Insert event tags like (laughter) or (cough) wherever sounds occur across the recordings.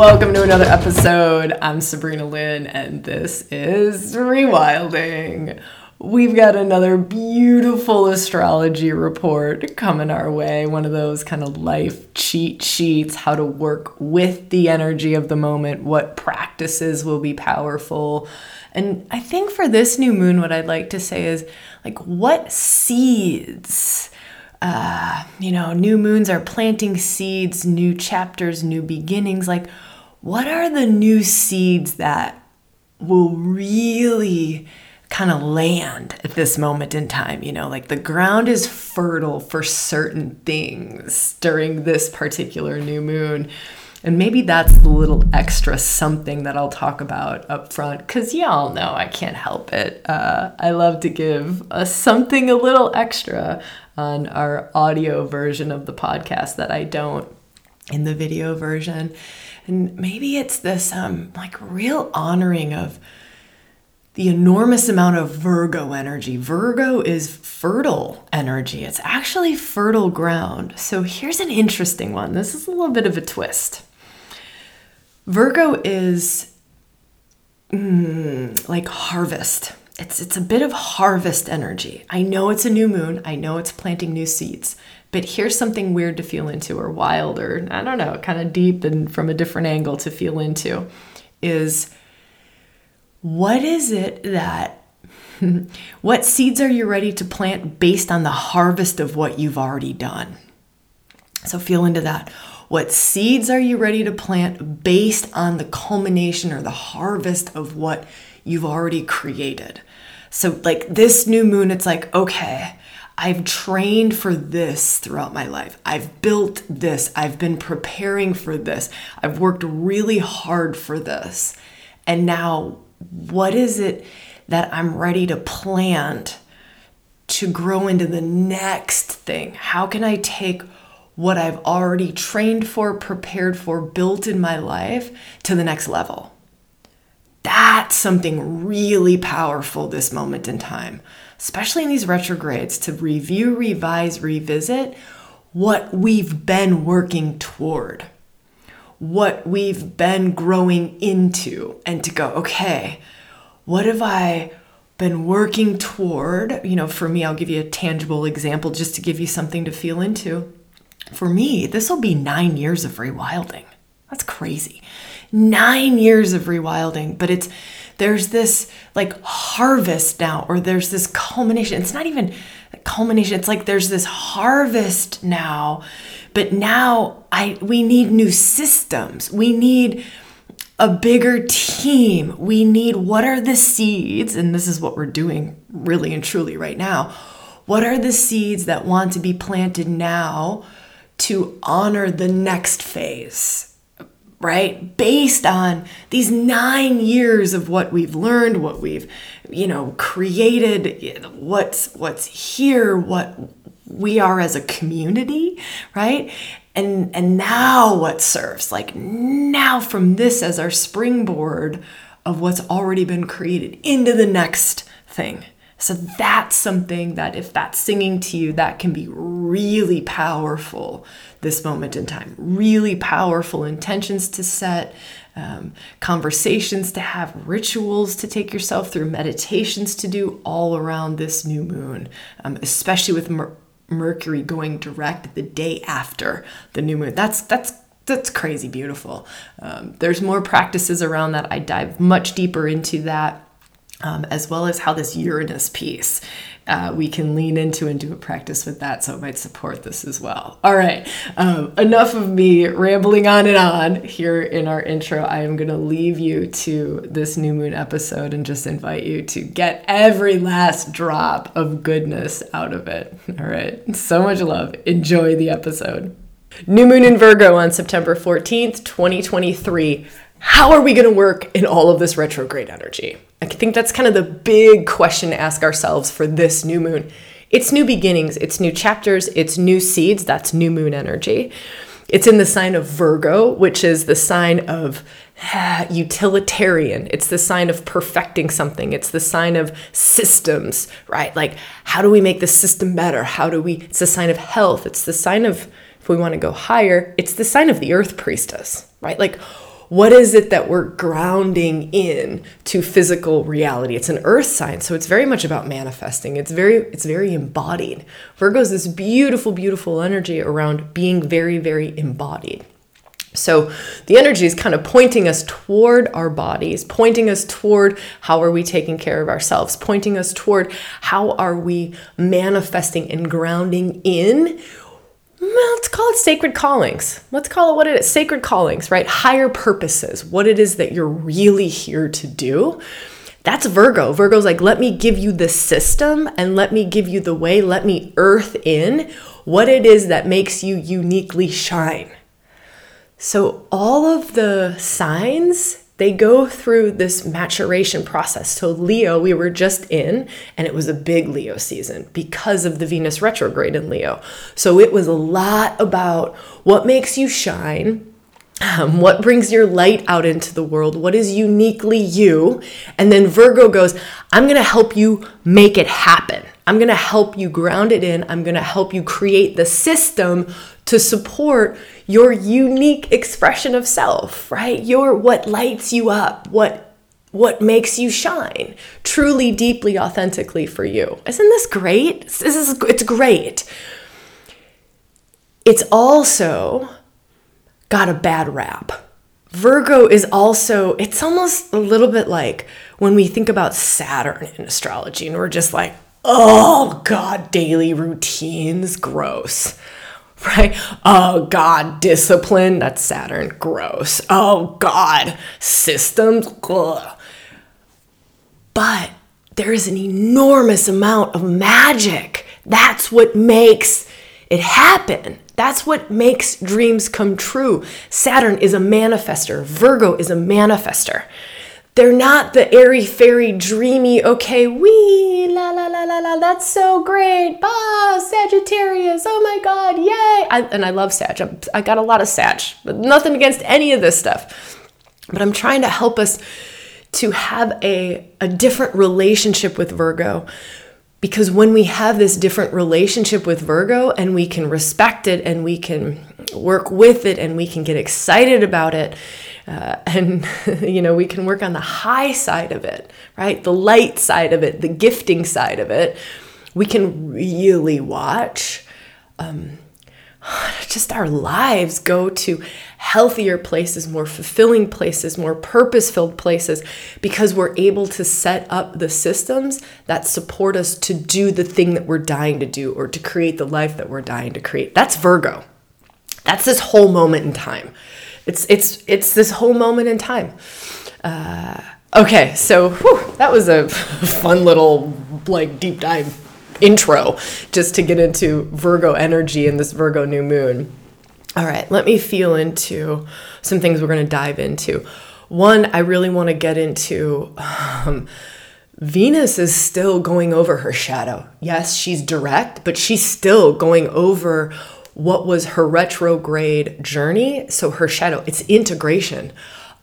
Welcome to another episode. I'm Sabrina Lynn, and this is Rewilding. We've got another beautiful astrology report coming our way. One of those kind of life cheat sheets, how to work with the energy of the moment, what practices will be powerful. And I think for this new moon, what I'd like to say is like, what seeds? Uh, you know, new moons are planting seeds, new chapters, new beginnings. Like, what are the new seeds that will really kind of land at this moment in time. You know, like the ground is fertile for certain things during this particular new moon. And maybe that's the little extra something that I'll talk about up front because y'all know I can't help it. Uh, I love to give a something a little extra on our audio version of the podcast that I don't in the video version. And maybe it's this um, like real honoring of the enormous amount of Virgo energy. Virgo is fertile energy, it's actually fertile ground. So here's an interesting one. This is a little bit of a twist. Virgo is mm, like harvest. It's, it's a bit of harvest energy. I know it's a new moon. I know it's planting new seeds. But here's something weird to feel into, or wild, or I don't know, kind of deep and from a different angle to feel into is what is it that, (laughs) what seeds are you ready to plant based on the harvest of what you've already done? So feel into that. What seeds are you ready to plant based on the culmination or the harvest of what you've already created? So, like this new moon, it's like, okay, I've trained for this throughout my life. I've built this. I've been preparing for this. I've worked really hard for this. And now what is it that I'm ready to plant to grow into the next thing? How can I take what I've already trained for, prepared for, built in my life to the next level? That's something really powerful this moment in time, especially in these retrogrades, to review, revise, revisit what we've been working toward what we've been growing into and to go, okay, what have I been working toward? You know, for me, I'll give you a tangible example just to give you something to feel into. For me, this will be nine years of rewilding. That's crazy. Nine years of rewilding, but it's there's this like harvest now, or there's this culmination. It's not even culmination, it's like there's this harvest now but now I we need new systems. We need a bigger team. We need what are the seeds, and this is what we're doing really and truly right now. What are the seeds that want to be planted now to honor the next phase? Right? Based on these nine years of what we've learned, what we've, you know, created, what's what's here, what we are as a community, right? And and now what serves? Like now from this as our springboard of what's already been created into the next thing. So that's something that if that's singing to you, that can be really powerful this moment in time. Really powerful intentions to set, um, conversations to have, rituals to take yourself through, meditations to do all around this new moon, um, especially with Mercury going direct the day after the new moon. That's that's that's crazy beautiful. Um, there's more practices around that. I dive much deeper into that, um, as well as how this Uranus piece uh, we can lean into and do a practice with that. So it might support this as well. All right, um, enough of me rambling on and on here in our intro. I am going to leave you to this new moon episode and just invite you to get every last drop of goodness out of it. All right, so much love. Enjoy the episode. New moon in Virgo on September 14th, 2023. How are we going to work in all of this retrograde energy? I think that's kind of the big question to ask ourselves for this new moon. It's new beginnings, it's new chapters, it's new seeds. That's new moon energy. It's in the sign of Virgo, which is the sign of ah, utilitarian. It's the sign of perfecting something. It's the sign of systems, right? Like, how do we make the system better? How do we? It's the sign of health. It's the sign of, if we want to go higher, it's the sign of the earth priestess, right? Like, what is it that we're grounding in to physical reality? It's an earth sign so it's very much about manifesting. It's very it's very embodied. Virgo is this beautiful beautiful energy around being very very embodied. So the energy is kind of pointing us toward our bodies, pointing us toward how are we taking care of ourselves, pointing us toward how are we manifesting and grounding in let's call it sacred callings. Let's call it what it is sacred callings, right? Higher purposes, what it is that you're really here to do. That's Virgo. Virgo's like, let me give you the system and let me give you the way, let me earth in what it is that makes you uniquely shine. So, all of the signs they go through this maturation process. So, Leo, we were just in, and it was a big Leo season because of the Venus retrograde in Leo. So, it was a lot about what makes you shine. Um, what brings your light out into the world? What is uniquely you? And then Virgo goes, I'm going to help you make it happen. I'm going to help you ground it in. I'm going to help you create the system to support your unique expression of self, right? Your what lights you up, what what makes you shine truly deeply authentically for you. Isn't this great? This is it's great. It's also got a bad rap. Virgo is also, it's almost a little bit like when we think about Saturn in astrology and we're just like, oh God, daily routines, gross (laughs) right? Oh God, discipline, that's Saturn, gross. Oh God, systems, ugh. But there is an enormous amount of magic. That's what makes it happen. That's what makes dreams come true. Saturn is a manifester, Virgo is a manifester. They're not the airy fairy dreamy, okay, wee, la la la la la, that's so great. Ah, Sagittarius, oh my God, yay. I, and I love Sag. I'm, I got a lot of Sag, but nothing against any of this stuff. But I'm trying to help us to have a, a different relationship with Virgo because when we have this different relationship with Virgo and we can respect it and we can work with it and we can get excited about it, uh, (laughs) and you know we can work on the high side of it right the light side of it the gifting side of it we can really watch um, (sighs) just our lives go to healthier places, more fulfilling places, more purpose filled places, because we're able to set up the systems that support us to do the thing that we're dying to do or to create the life that we're dying to create. That's Virgo. That's this whole moment in time. It's it's it's this whole moment in time. Uh, okay, so whew, that was a (laughs) fun little like deep dive intro just to get into Virgo energy and this Virgo new moon. All right, let me feel into some things we're going to dive into. One, I really want to get into um, Venus is still going over her shadow. Yes, she's direct, but she's still going over what was her retrograde journey. So her shadow, it's integration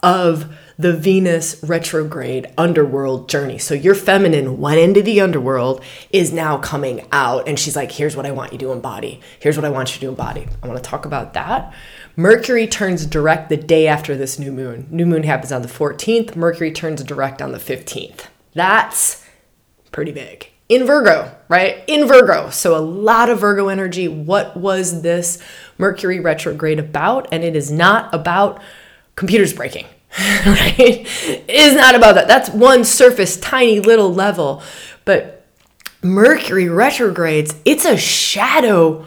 of the Venus retrograde underworld journey. So your feminine went into the underworld is now coming out and she's like, here's what I want you to embody. Here's what I want you to embody. I want to talk about that. Mercury turns direct the day after this new moon. New moon happens on the 14th. Mercury turns direct on the 15th. That's pretty big. In Virgo, right? In Virgo. So a lot of Virgo energy. What was this Mercury retrograde about? And it is not about computers breaking. (laughs) right? It is not about that. That's one surface, tiny little level. But Mercury retrogrades, it's a shadow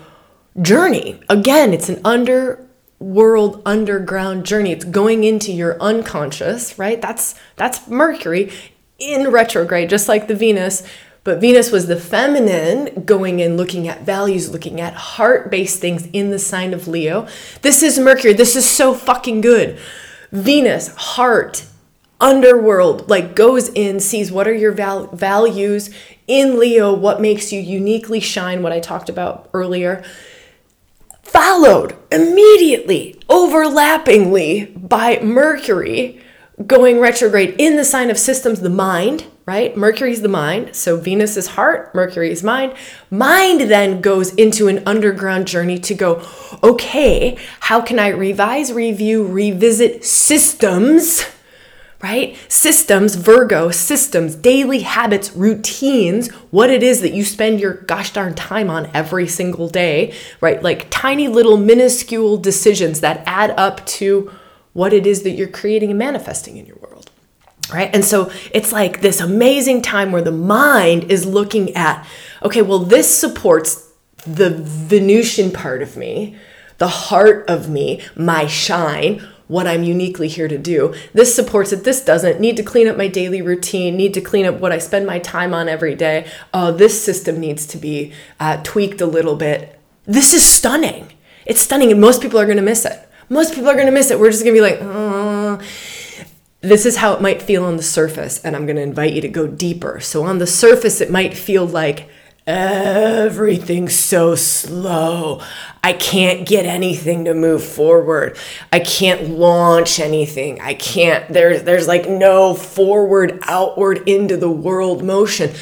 journey. Again, it's an underworld underground journey. It's going into your unconscious, right? That's that's Mercury in retrograde, just like the Venus. But Venus was the feminine going in, looking at values, looking at heart based things in the sign of Leo. This is Mercury. This is so fucking good. Venus, heart, underworld, like goes in, sees what are your val- values in Leo, what makes you uniquely shine, what I talked about earlier. Followed immediately, overlappingly by Mercury going retrograde in the sign of systems, the mind, right? Mercury's the mind. So Venus is heart, Mercury is mind. Mind then goes into an underground journey to go, okay, how can I revise, review, revisit systems? right? Systems, Virgo, systems, daily habits, routines, what it is that you spend your gosh darn time on every single day, right? Like tiny little minuscule decisions that add up to what it is that you're creating and manifesting in your world. Right. And so it's like this amazing time where the mind is looking at, okay, well, this supports the Venusian part of me, the heart of me, my shine what I'm uniquely here to do. This supports it, this doesn't. Need to clean up my daily routine, need to clean up what I spend my time on every day. Oh, this system needs to be uh, tweaked a little bit. This is stunning. It's stunning, and most people are gonna miss it. Most people are gonna miss it. We're just gonna be like, oh. This is how it might feel on the surface, and I'm gonna invite you to go deeper. So, on the surface, it might feel like, everything's so slow. I can't get anything to move forward. I can't launch anything. I can't there's there's like no forward outward into the world motion.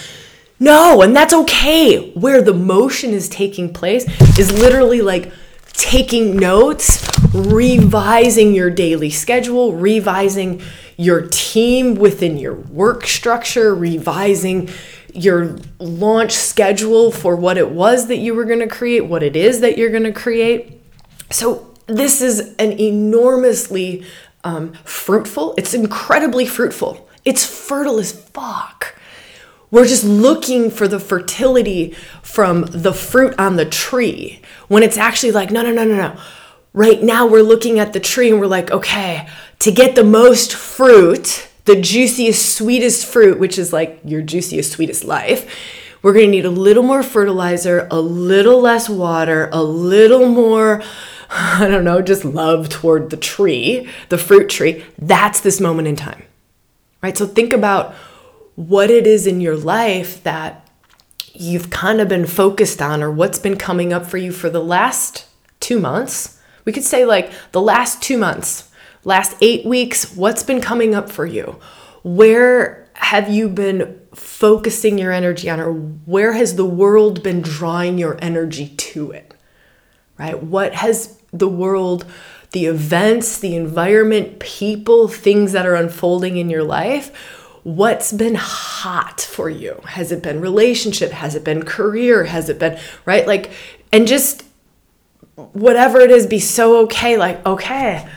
No, and that's okay. Where the motion is taking place is literally like taking notes, revising your daily schedule, revising your team within your work structure, revising your launch schedule for what it was that you were going to create, what it is that you're going to create. So, this is an enormously um, fruitful, it's incredibly fruitful. It's fertile as fuck. We're just looking for the fertility from the fruit on the tree when it's actually like, no, no, no, no, no. Right now, we're looking at the tree and we're like, okay, to get the most fruit, the juiciest, sweetest fruit, which is like your juiciest, sweetest life, we're going to need a little more fertilizer, a little less water, a little more, (laughs) I don't know, just love toward the tree, the fruit tree. That's this moment in time, right? So think about what it is in your life that you've kind of been focused on or what's been coming up for you for the last two months. We could say, like, the last two months last eight weeks, what's been coming up for you? Where have you been focusing your energy on, or where has the world been drawing your energy to it? Right? What has the world, the events, the environment, people, things that are unfolding in your life? What's been hot for you? Has it been relationship? Has it been career? Has it been, right? Like, and just whatever it is, be so okay. Like, okay,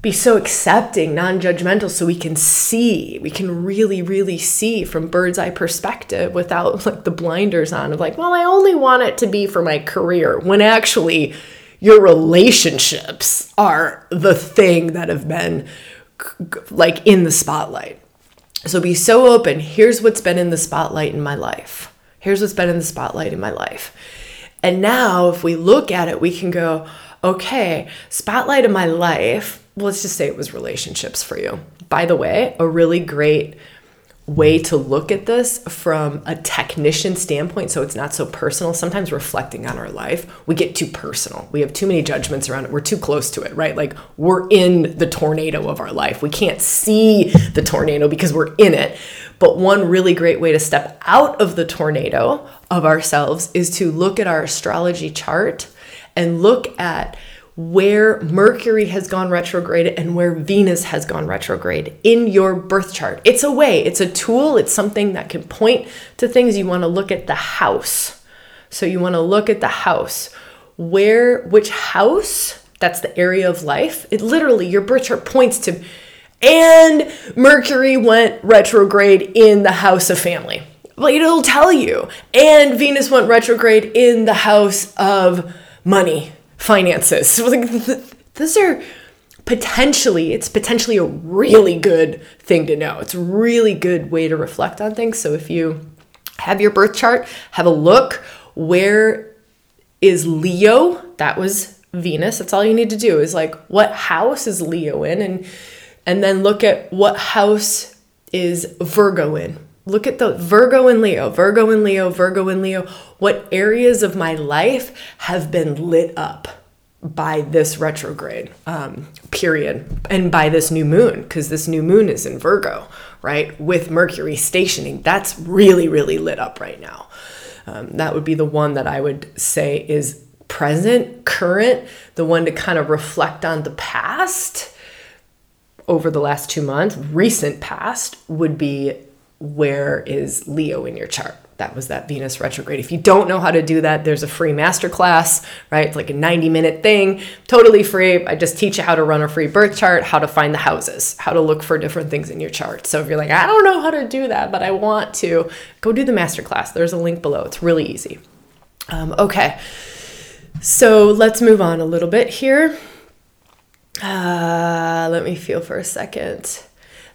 be so accepting, non judgmental, so we can see, we can really, really see from bird's eye perspective without (laughs) like the blinders on of like, well, I only want it to be for my career, when actually your relationships are the thing that have been like in the spotlight. So be so open. Here's what's been in the spotlight in my life. Here's what's been in the spotlight in my life. And now, if we look at it, we can go, okay, spotlight of my life let's just say it was relationships for you. By the way, a really great way to look at this from a technician standpoint so it's not so personal sometimes reflecting on our life we get too personal. We have too many judgments around it. We're too close to it right? Like we're in the tornado of our life. We can't see the tornado because we're in it. But one really great way to step out of the tornado of ourselves is to look at our astrology chart and look at where Mercury has gone retrograde and where Venus has gone retrograde in your birth chart. It's a way, it's a tool, it's something that can point to things. You want to look at the house. So you want to look at the house. Where, which house, that's the area of life. It literally, your birth chart points to, and Mercury went retrograde in the house of family. Well, it'll tell you. And Venus went retrograde in the house of money finances. (laughs) Those are potentially it's potentially a really good thing to know. It's a really good way to reflect on things. So if you have your birth chart, have a look where is Leo? That was Venus. That's all you need to do is like what house is Leo in and and then look at what house is Virgo in. Look at the Virgo and Leo, Virgo and Leo, Virgo and Leo. What areas of my life have been lit up? by this retrograde um, period and by this new moon because this new moon is in virgo right with mercury stationing that's really really lit up right now um, that would be the one that i would say is present current the one to kind of reflect on the past over the last two months recent past would be where is leo in your chart that was that Venus retrograde. If you don't know how to do that, there's a free masterclass, right? It's like a 90 minute thing, totally free. I just teach you how to run a free birth chart, how to find the houses, how to look for different things in your chart. So if you're like, I don't know how to do that, but I want to, go do the masterclass. There's a link below. It's really easy. Um, okay, so let's move on a little bit here. Uh, let me feel for a second.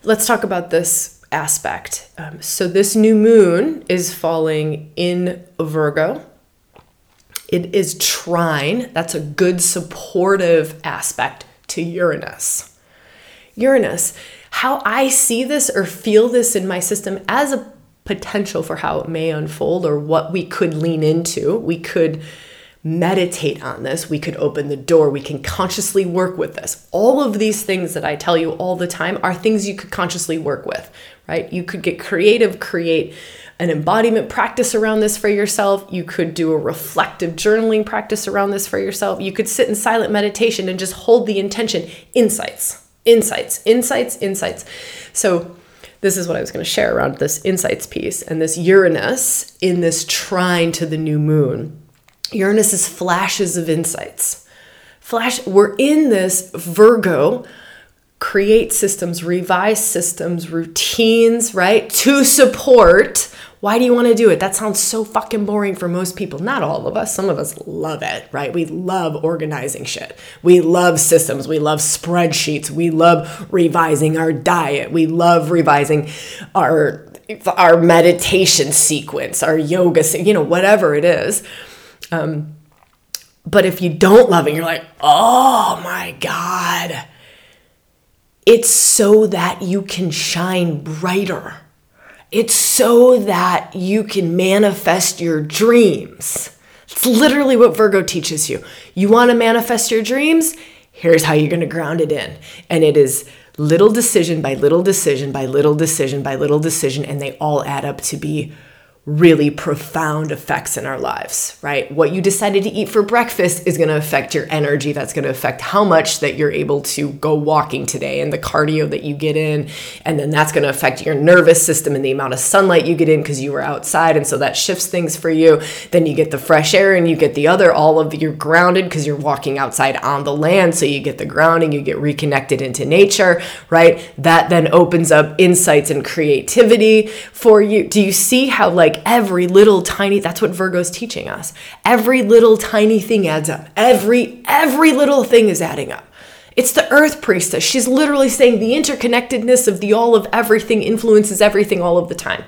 Let's talk about this aspect. Um, so, this new moon is falling in Virgo. It is trine. That's a good supportive aspect to Uranus. Uranus, how I see this or feel this in my system as a potential for how it may unfold or what we could lean into. We could meditate on this. We could open the door. We can consciously work with this. All of these things that I tell you all the time are things you could consciously work with, right? You could get creative, create an embodiment practice around this for yourself. You could do a reflective journaling practice around this for yourself. You could sit in silent meditation and just hold the intention insights, insights, insights, insights. So, this is what I was going to share around this insights piece and this Uranus in this trine to the new moon. Uranus is flashes of insights. Flash, we're in this Virgo create systems, revise systems, routines, right? To support. Why do you want to do it? That sounds so fucking boring for most people. Not all of us. Some of us love it, right? We love organizing shit. We love systems. We love spreadsheets. We love revising our diet. We love revising our our meditation sequence, our yoga, you know, whatever it is. Um, but if you don't love it, you're like, oh my God it's so that you can shine brighter. It's so that you can manifest your dreams. It's literally what Virgo teaches you. You want to manifest your dreams? Here's how you're going to ground it in. And it is little decision by little decision by little decision by little decision, and they all add up to be really profound effects in our lives, right? What you decided to eat for breakfast is going to affect your energy. That's going to affect how much that you're able to go walking today and the cardio that you get in. And then that's going to affect your nervous system and the amount of sunlight you get in because you were outside. And so that shifts things for you. Then you get the fresh air and you get the other, all of you're grounded because you're walking outside on the land. So you get the grounding, you get reconnected into nature, right? That then opens up insights and creativity for you. Do you see how, like, like every little tiny that's what Virgo's teaching us. Every little tiny thing adds up. Every every little thing is adding up. It's the earth priestess. She's literally saying the interconnectedness of the all of everything influences everything all of the time.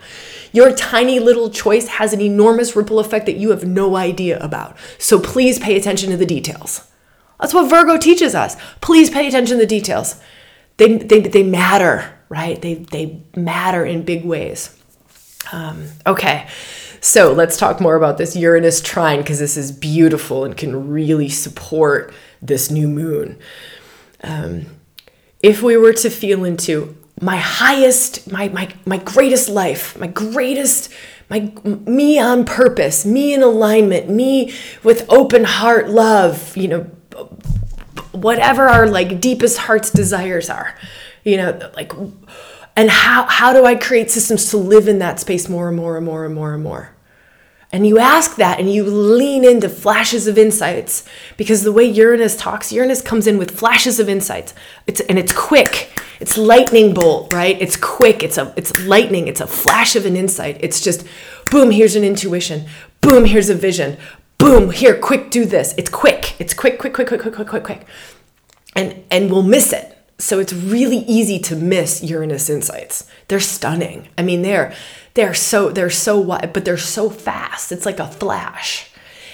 Your tiny little choice has an enormous ripple effect that you have no idea about. So please pay attention to the details. That's what Virgo teaches us. Please pay attention to the details. They, they, they matter, right? They, they matter in big ways. Um, okay, so let's talk more about this Uranus trine because this is beautiful and can really support this new moon. Um, if we were to feel into my highest, my my my greatest life, my greatest, my me on purpose, me in alignment, me with open heart love, you know, whatever our like deepest heart's desires are, you know, like and how, how do I create systems to live in that space more and more and more and more and more? And you ask that and you lean into flashes of insights because the way Uranus talks, Uranus comes in with flashes of insights. It's and it's quick. It's lightning bolt, right? It's quick. It's a it's lightning. It's a flash of an insight. It's just boom, here's an intuition. Boom, here's a vision. Boom, here, quick, do this. It's quick. It's quick, quick, quick, quick, quick, quick, quick, quick. And and we'll miss it so it's really easy to miss Uranus insights. They're stunning. I mean, they're they're so they're so wide, but they're so fast. It's like a flash.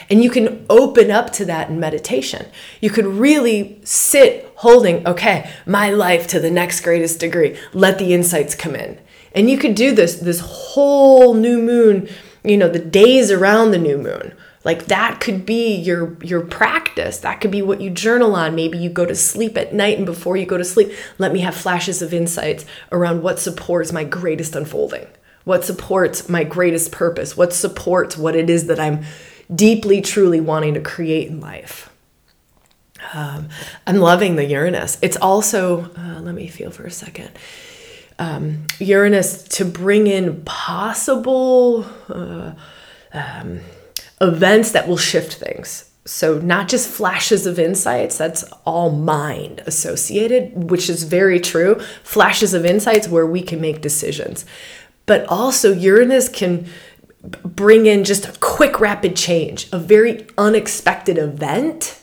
And you can open up to that in meditation. You could really sit holding, okay, my life to the next greatest degree. Let the insights come in. And you could do this this whole new moon, you know, the days around the new moon like that could be your your practice. That could be what you journal on. Maybe you go to sleep at night and before you go to sleep let me have flashes of insights around what supports my greatest unfolding what supports my greatest purpose what supports what it is that i'm deeply truly wanting to create in life. Um, i'm loving the uranus. It's also uh, let me feel for a second. Um, uranus to bring in possible uh, um, events that will shift things. So, not just flashes of insights, that's all mind associated, which is very true. Flashes of insights where we can make decisions. But also, Uranus can bring in just a quick, rapid change, a very unexpected event.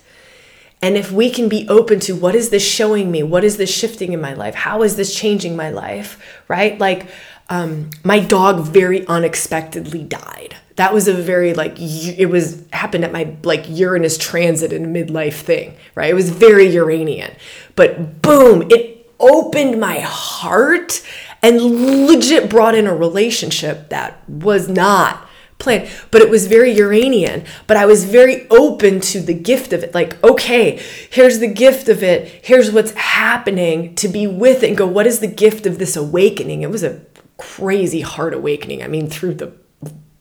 And if we can be open to what is this showing me? What is this shifting in my life? How is this changing my life? Right? Like, um, my dog very unexpectedly died that was a very like it was happened at my like Uranus transit and midlife thing, right? It was very Uranian. But boom, it opened my heart and legit brought in a relationship that was not planned, but it was very Uranian. But I was very open to the gift of it. Like, okay, here's the gift of it. Here's what's happening to be with it and go, what is the gift of this awakening? It was a crazy heart awakening. I mean, through the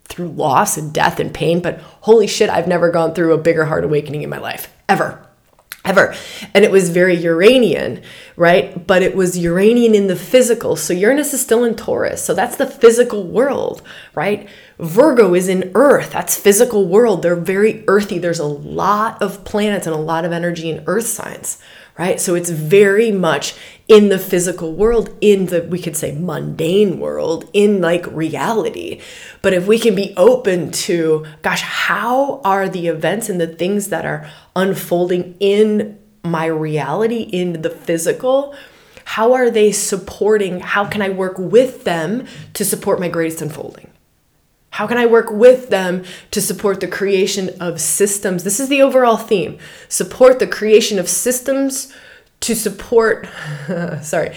through loss and death and pain, but holy shit, I've never gone through a bigger heart awakening in my life, ever. Ever. And it was very Uranian, right? But it was Uranian in the physical. So Uranus is still in Taurus. So that's the physical world, right? Virgo is in Earth. That's physical world. They're very earthy. There's a lot of planets and a lot of energy in Earth signs, right? So it's very much in the physical world, in the, we could say, mundane world, in like reality. But if we can be open to, gosh, how are the events and the things that are unfolding in my reality, in the physical? How are they supporting? How can I work with them to support my greatest unfolding? How can I work with them to support the creation of systems? This is the overall theme support the creation of systems to support, (laughs) sorry,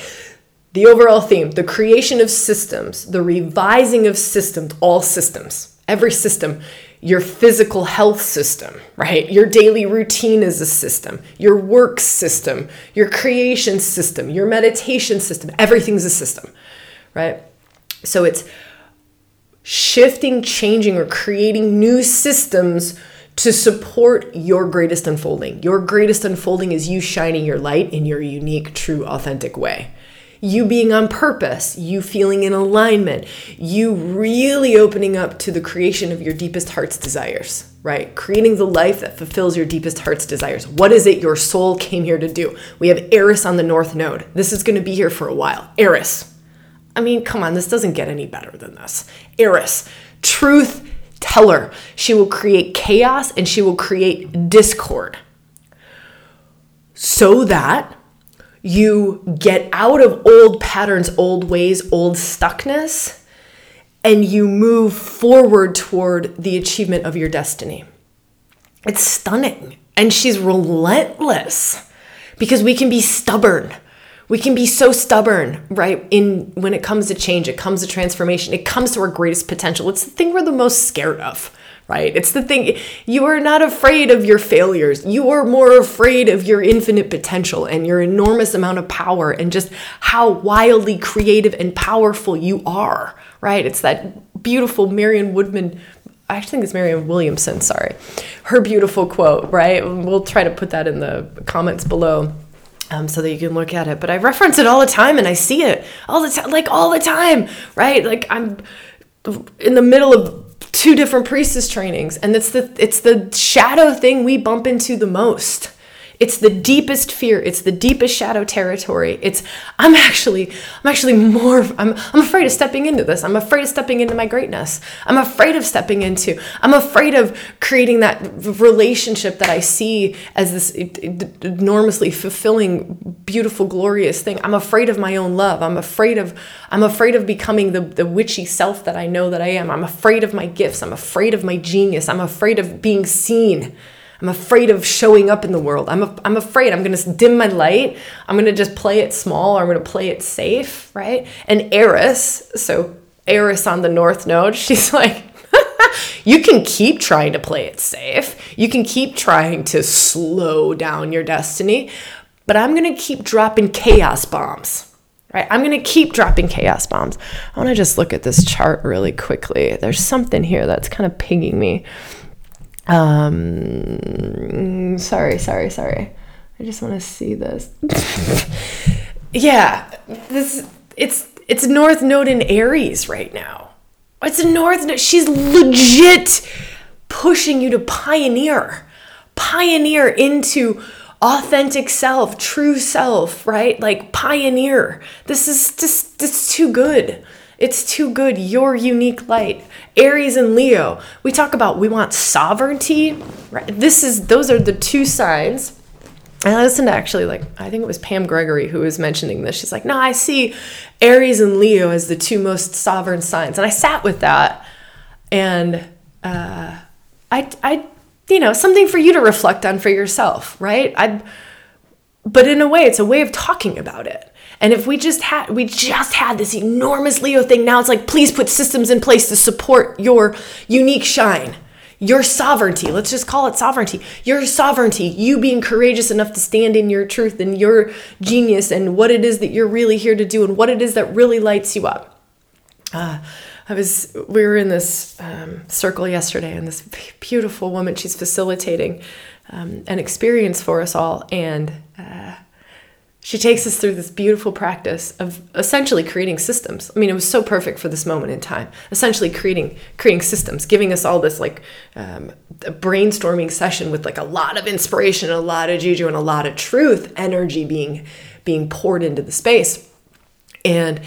the overall theme the creation of systems, the revising of systems, all systems, every system, your physical health system, right? Your daily routine is a system, your work system, your creation system, your meditation system, everything's a system, right? So it's shifting, changing, or creating new systems to support your greatest unfolding. Your greatest unfolding is you shining your light in your unique, true, authentic way. You being on purpose, you feeling in alignment, you really opening up to the creation of your deepest heart's desires, right? Creating the life that fulfills your deepest heart's desires. What is it your soul came here to do? We have Eris on the North Node. This is going to be here for a while. Eris. I mean, come on, this doesn't get any better than this. Eris. Truth Tell her she will create chaos and she will create discord so that you get out of old patterns, old ways, old stuckness, and you move forward toward the achievement of your destiny. It's stunning. And she's relentless because we can be stubborn we can be so stubborn right in when it comes to change it comes to transformation it comes to our greatest potential. It's the thing we're the most scared of right? It's the thing you are not afraid of your failures. You are more afraid of your infinite potential and your enormous amount of power and just how wildly creative and powerful you are right? It's that beautiful marion woodman I actually think it's Marianne Williamson, sorry. Her beautiful quote, right? We'll try to put that in the comments below um, so that you can look at it. But I reference it all the time and I see it all the time, like all the time, right? Like I'm in the middle of two different priestess trainings and it's the it's the shadow thing we bump into the most it's the deepest fear. It's the deepest shadow territory. It's I'm actually I'm actually more I'm I'm afraid of stepping into this. I'm afraid of stepping into my greatness. I'm afraid of stepping into. I'm afraid of creating that relationship that I see as this enormously fulfilling, beautiful, glorious thing. I'm afraid of my own love. I'm afraid of I'm afraid of becoming the the witchy self that I know that I am. I'm afraid of my gifts. I'm afraid of my genius. I'm afraid of being seen. I'm afraid of showing up in the world. I'm, a, I'm afraid I'm going to dim my light. I'm going to just play it small or I'm going to play it safe, right? And Eris, so Eris on the North Node, (laughs) she's like, you can keep trying to play it safe. You can keep trying to slow down your destiny, but I'm going to keep dropping chaos bombs. Right? I'm going to keep dropping chaos bombs. I want to just look at this chart really quickly. There's something here that's kind of pinging me. Um sorry, sorry, sorry. I just want to see this. (laughs) yeah, this it's it's North Node in Aries right now. It's a North Node. She's legit pushing you to pioneer, pioneer into authentic self, true self, right? Like pioneer. This is just this too good. It's too good. Your unique light. Aries and Leo. We talk about we want sovereignty. Right? This is those are the two signs and I listened to actually like I think it was Pam Gregory who was mentioning this. She's like, "No, I see Aries and Leo as the two most sovereign signs," and I sat with that, and uh, I, I, you know, something for you to reflect on for yourself, right? I, but in a way, it's a way of talking about it. And if we just had we just had this enormous Leo thing, now it's like, please put systems in place to support your unique shine your sovereignty, let's just call it sovereignty, your sovereignty, you being courageous enough to stand in your truth and your genius and what it is that you're really here to do and what it is that really lights you up. Uh, I was, we were in this um, circle yesterday, and this beautiful woman, she's facilitating um, an experience for us all. And uh, she takes us through this beautiful practice of essentially creating systems. I mean, it was so perfect for this moment in time. Essentially, creating creating systems, giving us all this like um, brainstorming session with like a lot of inspiration, a lot of juju, and a lot of truth energy being being poured into the space. And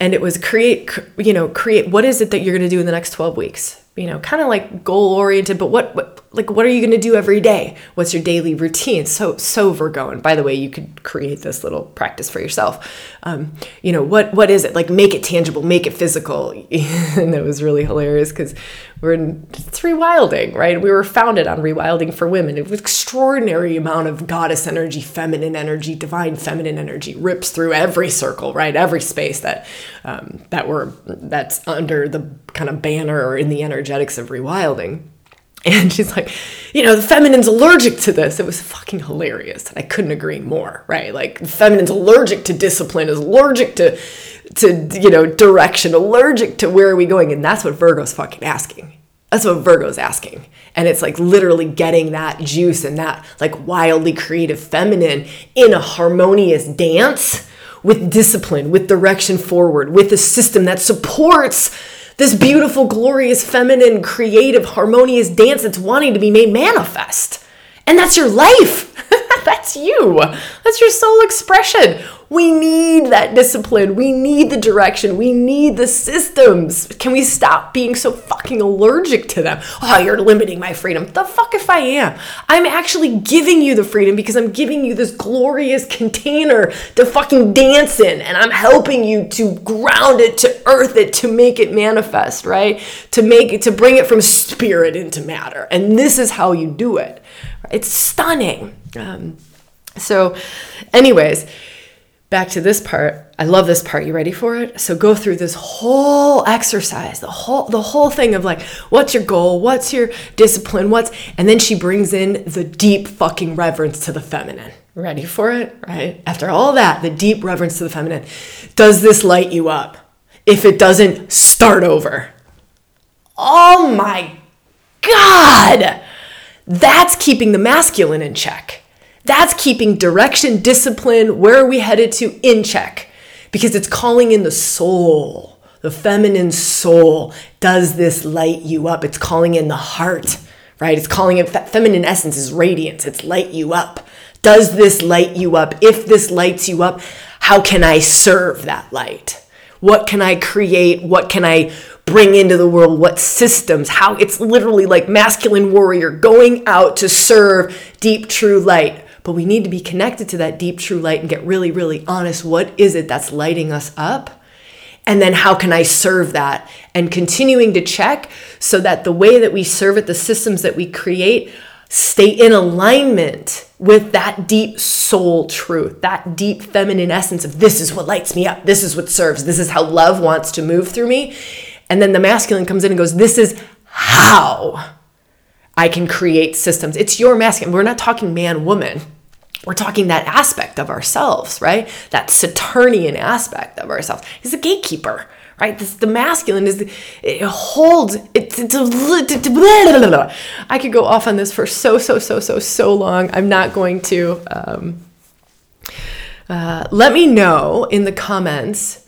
and it was create you know create what is it that you're going to do in the next 12 weeks you know kind of like goal oriented but what, what like what are you going to do every day? What's your daily routine? So so virgo and by the way you could create this little practice for yourself. Um, you know what what is it? Like make it tangible make it physical. (laughs) And it was really hilarious because we're in it's rewilding right? We were founded on rewilding for women. It was extraordinary amount of goddess energy feminine energy divine feminine energy rips through every circle right? Every space that um, that we're that's under the kind of banner or in the energetics of rewilding and she's like, you know, the feminine's allergic to this. It was fucking hilarious. And I couldn't agree more, right? Like the feminine's allergic to discipline, is allergic to to, you know, direction, allergic to where are we going? And that's what Virgo's fucking asking. That's what Virgo's asking. And it's like literally getting that juice and that like wildly creative feminine in a harmonious dance with discipline, with direction forward, with a system that supports this beautiful, glorious, feminine, creative, harmonious dance that's wanting to be made manifest. And that's your life. (laughs) that's you. That's your soul expression. We need that discipline. We need the direction. We need the systems. Can we stop being so fucking allergic to them? Oh, you're limiting my freedom. The fuck if I am. I'm actually giving you the freedom because I'm giving you this glorious container to fucking dance in and I'm helping you to ground it, to earth it, to make it manifest, right? To make it, to bring it from spirit into matter. And this is how you do it. It's stunning. Um, so, anyways, back to this part. I love this part. You ready for it? So go through this whole exercise, the whole the whole thing of like what's your goal? What's your discipline? What's and then she brings in the deep fucking reverence to the feminine. Ready for it? Right? After all that, the deep reverence to the feminine. Does this light you up? If it doesn't, start over. Oh my god. That's keeping the masculine in check. That's keeping direction, discipline, where are we headed to in check because it's calling in the soul, the feminine soul. Does this light you up? It's calling in the heart, right? It's calling it feminine essence is radiance, it's light you up. Does this light you up? If this lights you up, how can I serve that light? What can I create? What can I bring into the world? What systems? How it's literally like masculine warrior going out to serve deep true light. But we need to be connected to that deep true light and get really, really honest. What is it that's lighting us up? And then how can I serve that? And continuing to check so that the way that we serve it, the systems that we create, stay in alignment with that deep soul truth, that deep feminine essence of this is what lights me up, this is what serves, this is how love wants to move through me. And then the masculine comes in and goes, This is how I can create systems. It's your masculine. We're not talking man woman. We're talking that aspect of ourselves, right? That Saturnian aspect of ourselves. He's a gatekeeper, right? This, the masculine is, it holds, it's, it's could go off on this for so, so, so, so, so long. I'm not going to. Um, uh, let me know in the comments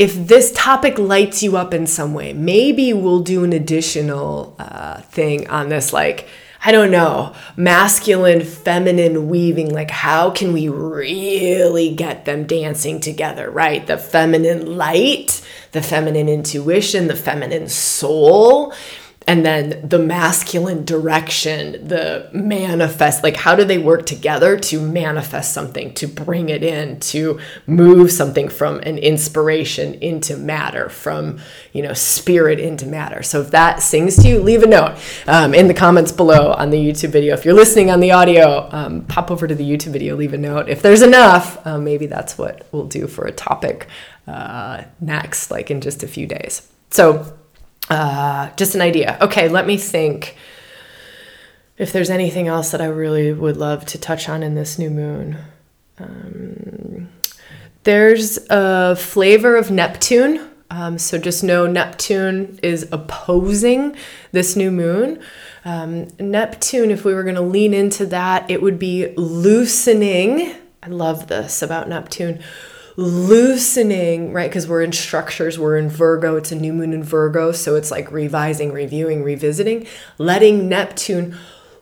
if this topic lights you up in some way, maybe we'll do an additional uh, thing on this, like, I don't know, masculine, feminine weaving. Like, how can we really get them dancing together, right? The feminine light, the feminine intuition, the feminine soul and then the masculine direction, the manifest, like how do they work together to manifest something, to bring it in, to move something from an inspiration into matter, from, you know, spirit into matter. So if that sings to you, leave a note um, in the comments below on the YouTube video. If you're listening on the audio, um, pop over to the YouTube video, leave a note. If there's enough, uh, maybe that's what we'll do for a topic uh, next, like in just a few days. So, uh, just an idea. Okay, let me think if there's anything else that I really would love to touch on in this new moon. Um, there's a flavor of Neptune. Um, so just know Neptune is opposing this new moon. Um, Neptune, if we were going to lean into that, it would be loosening. I love this about Neptune loosening, right? Because we're in structures, we're in Virgo, it's a new moon in Virgo. So it's like revising, reviewing, revisiting, letting Neptune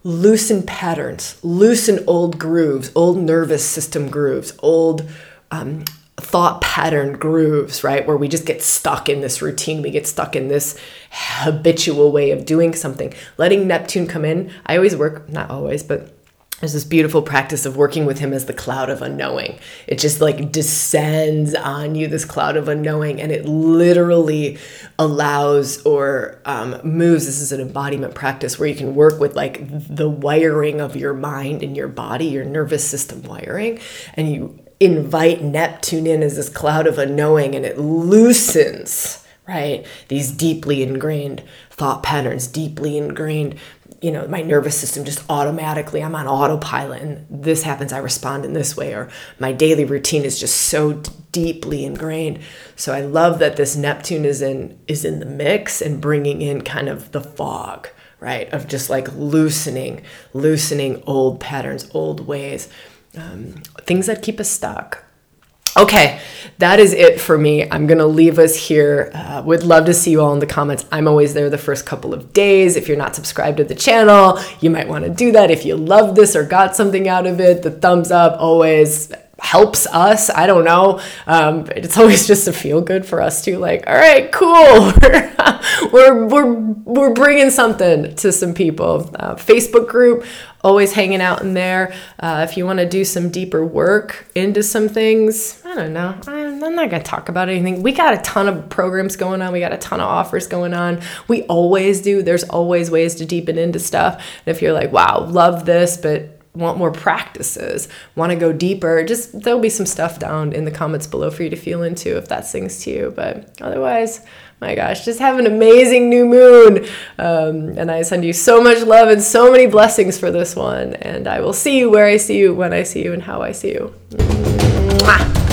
loosen patterns, loosen old grooves, old nervous system grooves, old um, thought pattern grooves, right? Where we just get stuck in this routine, we get stuck in this habitual way of doing something. Letting Neptune come in, I always work, not always, but there's this beautiful practice of working with him as the cloud of unknowing. It just like descends on you, this cloud of unknowing, and it literally allows or um, moves. This is an embodiment practice where you can work with like the wiring of your mind and your body, your nervous system wiring, and you invite Neptune in as this cloud of unknowing, and it loosens right? These deeply ingrained thought patterns, deeply ingrained you know my nervous system just automatically i'm on autopilot and this happens i respond in this way or my daily routine is just so d- deeply ingrained. So i love that this neptune is in is in the mix and bringing in kind of the fog right of just like loosening loosening old patterns old ways. Um, things that keep us stuck Okay, that is it for me. I'm going to leave us here. Uh, would love to see you all in the comments. I'm always there the first couple of days. If you're not subscribed to the channel, you might want to do that. If you love this or got something out of it, the thumbs up always helps us. I don't know. Um, it's always just a feel good for us to Like, all right, cool. (laughs) we're, we're, we're bringing something to some people. Uh, Facebook group, always hanging out in there. Uh, if you want to do some deeper work into some things, I don't know. I'm, I'm not going to talk about anything. We got a ton of programs going on. We got a ton of offers going on. We always do. There's always ways to deepen into stuff. And if you're like, wow, love this, but want more practices, want to go deeper, just there'll be some stuff down in the comments below for you to feel into if that sings to you. But otherwise, my gosh, just have an amazing new moon. Um, and I send you so much love and so many blessings for this one. And I will see you where I see you, when I see you, and how I see you. Mwah.